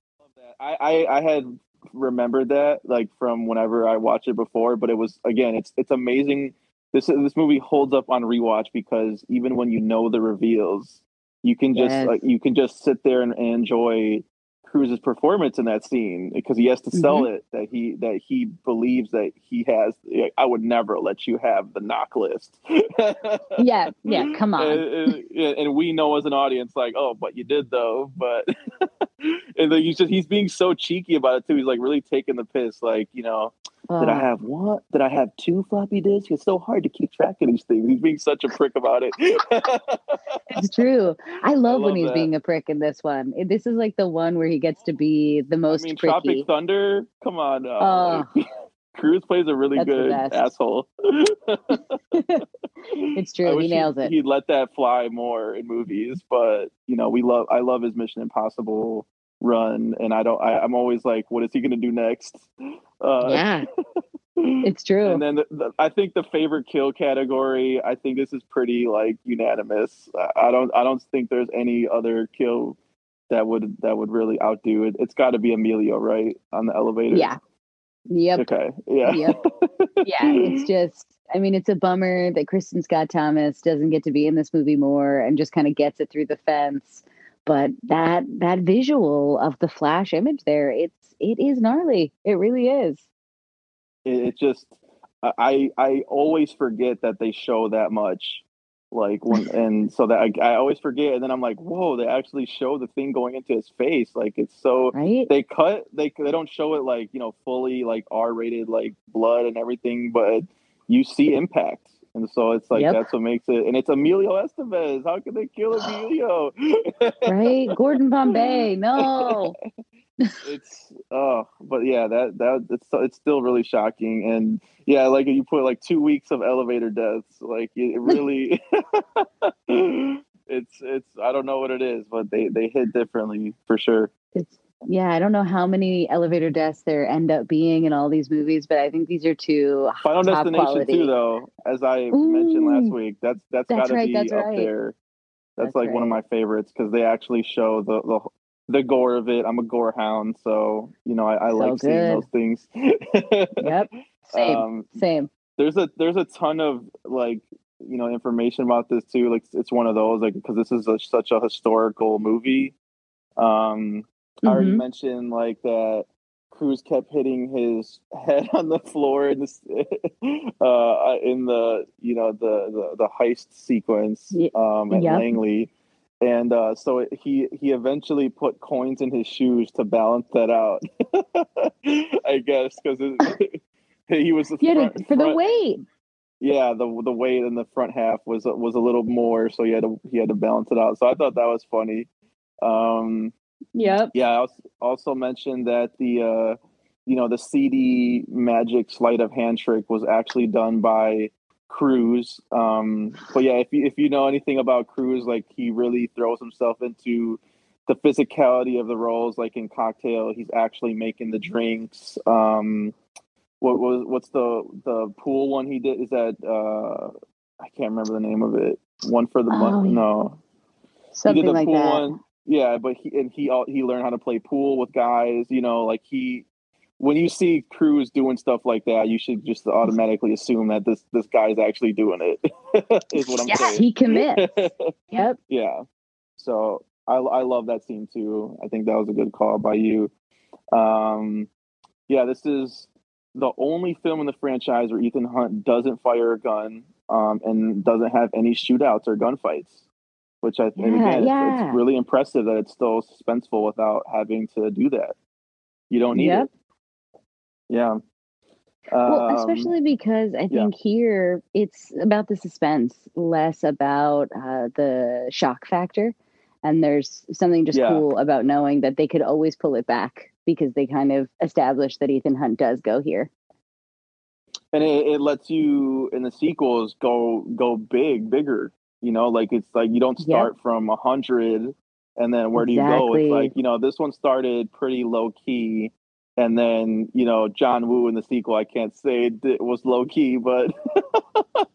I, I I had remembered that like from whenever I watched it before, but it was again, it's it's amazing. This this movie holds up on rewatch because even when you know the reveals, you can just Yes. like you can just sit there and, and enjoy Cruise's performance in that scene because he has to sell Mm-hmm. it that he that he believes that he has. like, I would never let you have the NOC list. Yeah, yeah, come on. And, and- and we know as an audience, like, oh, but you did though. But and then he's just he's being so cheeky about it too. He's like really taking the piss. Like, you know, did I have one? Did I have two floppy disks? It's so hard to keep track of these things. He's being such a prick about it. it's true. I love, when love he's that. being a prick in this one. This is like the one where he gets to be the I most mean, tricky. Tropic Thunder. Come on. Oh. Cruise plays a really That's good asshole. It's true. He nails it. He'd let that fly more in movies, but you know, we love. I love his Mission Impossible run, and I don't. I, I'm always like, what is he going to do next? Uh, yeah, it's true. And then the, the, I think the favorite kill category. I think this is pretty like unanimous. I- I don't. I don't think there's any other kill that would that would really outdo it. It's got to be Emilio, right, on the elevator. yeah. Yep. Okay. Yeah. Yep. Yeah. It's just, I mean, it's a bummer that Kristin Scott Thomas doesn't get to be in this movie more and just kind of gets it through the fence. But that that visual of the flash image there, it's it is gnarly. It really is. It, it just I I always forget that they show that much like when and so that I, I, always forget and then i'm like whoa they actually show the thing going into his face like it's so right they cut they they don't show it like you know fully like r-rated like blood and everything but you see impact and so it's like yep. that's what makes it and it's emilio estevez. How could they kill emilio? Right? Gordon bombay. No. It's oh but yeah that that it's it's still really shocking. And yeah like you put like two weeks of elevator deaths like it really it's it's i don't know what it is but they they hit differently for sure. It's yeah i don't know how many elevator deaths there end up being in all these movies but i think these are two final destination quality. too though as i Ooh, mentioned last week that's that's, that's gotta right, be up right. there that's, that's like right. one of my favorites because they actually show the, the the gore of it. I'm a gore hound, so you know I, I so like good. seeing those things. yep, same, um, same. There's a there's a ton of like you know information about this too. Like it's one of those like because this is a, such a historical movie. Um, mm-hmm. I already mm-hmm. mentioned like that. Cruise kept hitting his head on the floor in this uh, in the you know the the, the heist sequence um, at yep. Langley and uh, so he he eventually put coins in his shoes to balance that out. I guess because he was the front, for front, the weight. Yeah, the the weight in the front half was was a little more, so he had to he had to balance it out. So I thought that was funny. Um, yep. Yeah, I also mentioned that the uh, you know the CD magic sleight of hand trick was actually done by Cruise. Um, but yeah, if you if you know anything about Cruise, like he really throws himself into the physicality of the roles. Like in Cocktail, he's actually making the drinks. Um, what was what's the the pool one he did? Is that uh, I can't remember the name of it. One for the month? No, something he did the like that. One. Yeah, but he and he he learned how to play pool with guys. You know, like he when you see Cruise doing stuff like that, you should just automatically assume that this this guy's actually doing it. is what I'm saying. yeah, saying. He commits. yep. Yeah. So I I love that scene too. I think that was a good call by you. Um, yeah, this is the only film in the franchise where Ethan Hunt doesn't fire a gun um, and doesn't have any shootouts or gunfights. Which I think yeah, again, yeah. It's, it's, really impressive that it's still suspenseful without having to do that. You don't need yep. it. Yeah. Well, um, especially because I think yeah. here it's about the suspense, less about uh, the shock factor. And there's something just cool about knowing that they could always pull it back because they kind of established that Ethan Hunt does go here. And it, it lets you in the sequels go go big, bigger. You know, like it's like you don't start from a hundred and then where exactly. do you go? It's like you know this one started pretty low key and then you know John Woo in the sequel. I can't say it was low key, but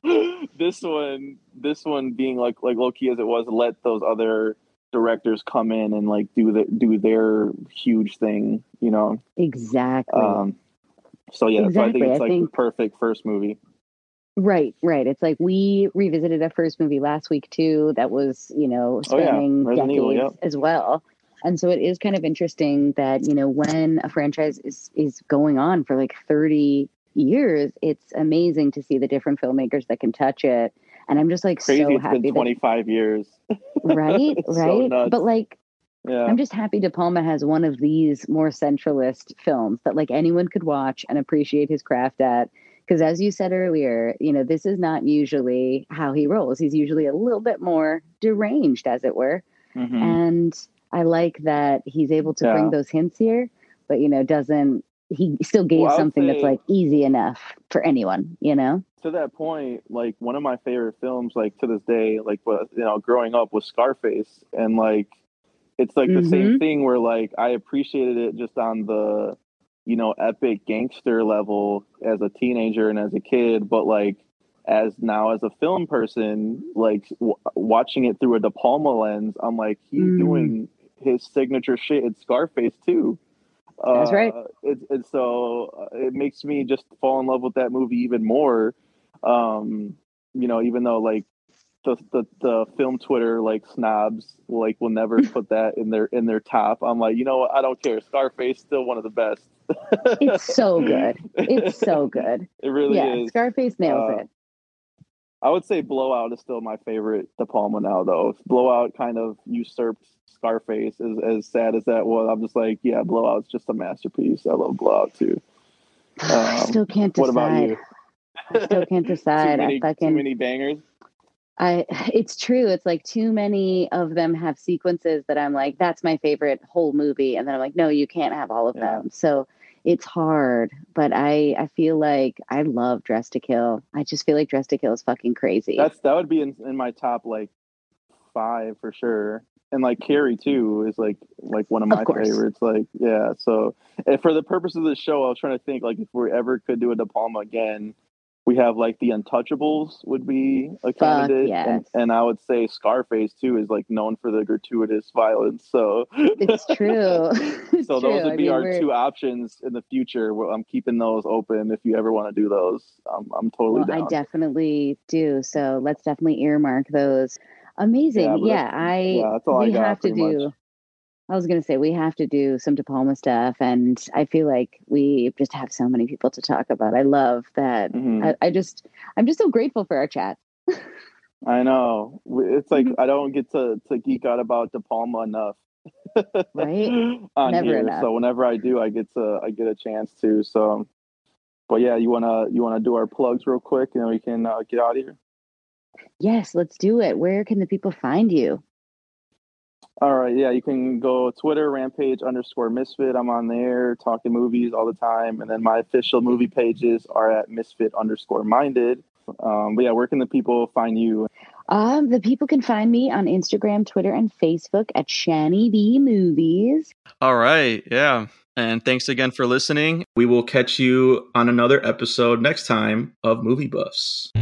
this one, this one being like like low key as it was, let those other directors come in and like do the do their huge thing. You know exactly. Um, so yeah, exactly. so I think it's like think... the perfect first movie. Right, right. It's like we revisited a first movie last week too. That was you know spanning oh, yeah. decades Evil, yeah. as well. And so it is kind of interesting that, you know, when a franchise is is going on for like 30 years, it's amazing to see the different filmmakers that can touch it. And I'm just like Crazy, so happy. Been 25 that, years. right, right. So but like yeah. I'm just happy De Palma has one of these more centralist films that like anyone could watch and appreciate his craft at. Because as you said earlier, you know, this is not usually how he rolls. He's usually a little bit more deranged, as it were. Mm-hmm. And I like that he's able to yeah. bring those hints here, but you know, doesn't he still gave well, something that's like easy enough for anyone, you know? To that point, like one of my favorite films, like to this day, like you know, growing up was Scarface, and like it's like mm-hmm. the same mm-hmm. thing where like I appreciated it just on the you know epic gangster level as a teenager and as a kid, but like as now as a film person, like w- watching it through a De Palma lens, I'm like he's mm. doing his signature shit in Scarface too. That's uh, right. And so uh, it makes me just fall in love with that movie even more. Um, you know, even though like the, the the film Twitter like snobs like will never put that in their in their top. I'm like, you know what? I don't care. Scarface still one of the best. It's so good. It's so good. It really yeah, is. Scarface nails Uh, it. I would say Blowout is still my favorite De Palma now, though. Blowout kind of usurped Scarface. As as sad as that was, I'm just like, yeah, Blowout's just a masterpiece. I love Blowout too. I um, still can't decide. What about you? I still can't decide. many, I fucking too many bangers. I it's true. It's like too many of them have sequences that I'm like, that's my favorite whole movie. And then I'm like, no, you can't have all of Yeah. them. So it's hard. But I I feel like I love Dressed to Kill. I just feel like Dressed to Kill is fucking crazy. That's that would be in, in my top like five for sure. And like Carrie too is like like one of Of my course. favorites. Like yeah, so and for the purpose of the show, I was trying to think like if we ever could do a De Palma again, we have like the Untouchables would be a candidate, and, yes. and I would say Scarface too is like known for the gratuitous violence. So it's true. It's so true. those would I be mean, our we're- two options in the future. Well, I'm keeping those open if you ever want to do those. I'm I'm totally Well, I definitely do. So let's definitely earmark those. Amazing. Yeah, Yeah, I yeah, that's all I have to do much. I was gonna say we have to do some De Palma stuff and I feel like we just have so many people to talk about. I love that. Mhm. I, I just I'm just so grateful for our chat. I know. It's like Mhm. I don't get to, to geek out about De Palma enough. Right? On Never here. enough. So whenever I do, I get to I get a chance to. So, but yeah, you wanna you wanna do our plugs real quick, and then we can uh, get out of here. Yes, let's do it. Where can the people find you? All right, yeah, you can go Twitter Rampage underscore Misfit. I'm on there talking movies all the time, and then my official movie pages are at Misfit underscore Minded. Um, but yeah, where can the people find you? Um, the people can find me on Instagram, Twitter, and Facebook at Shani B Movies. All right. Yeah. And thanks again for listening. We will catch you on another episode next time of Movie Buffs.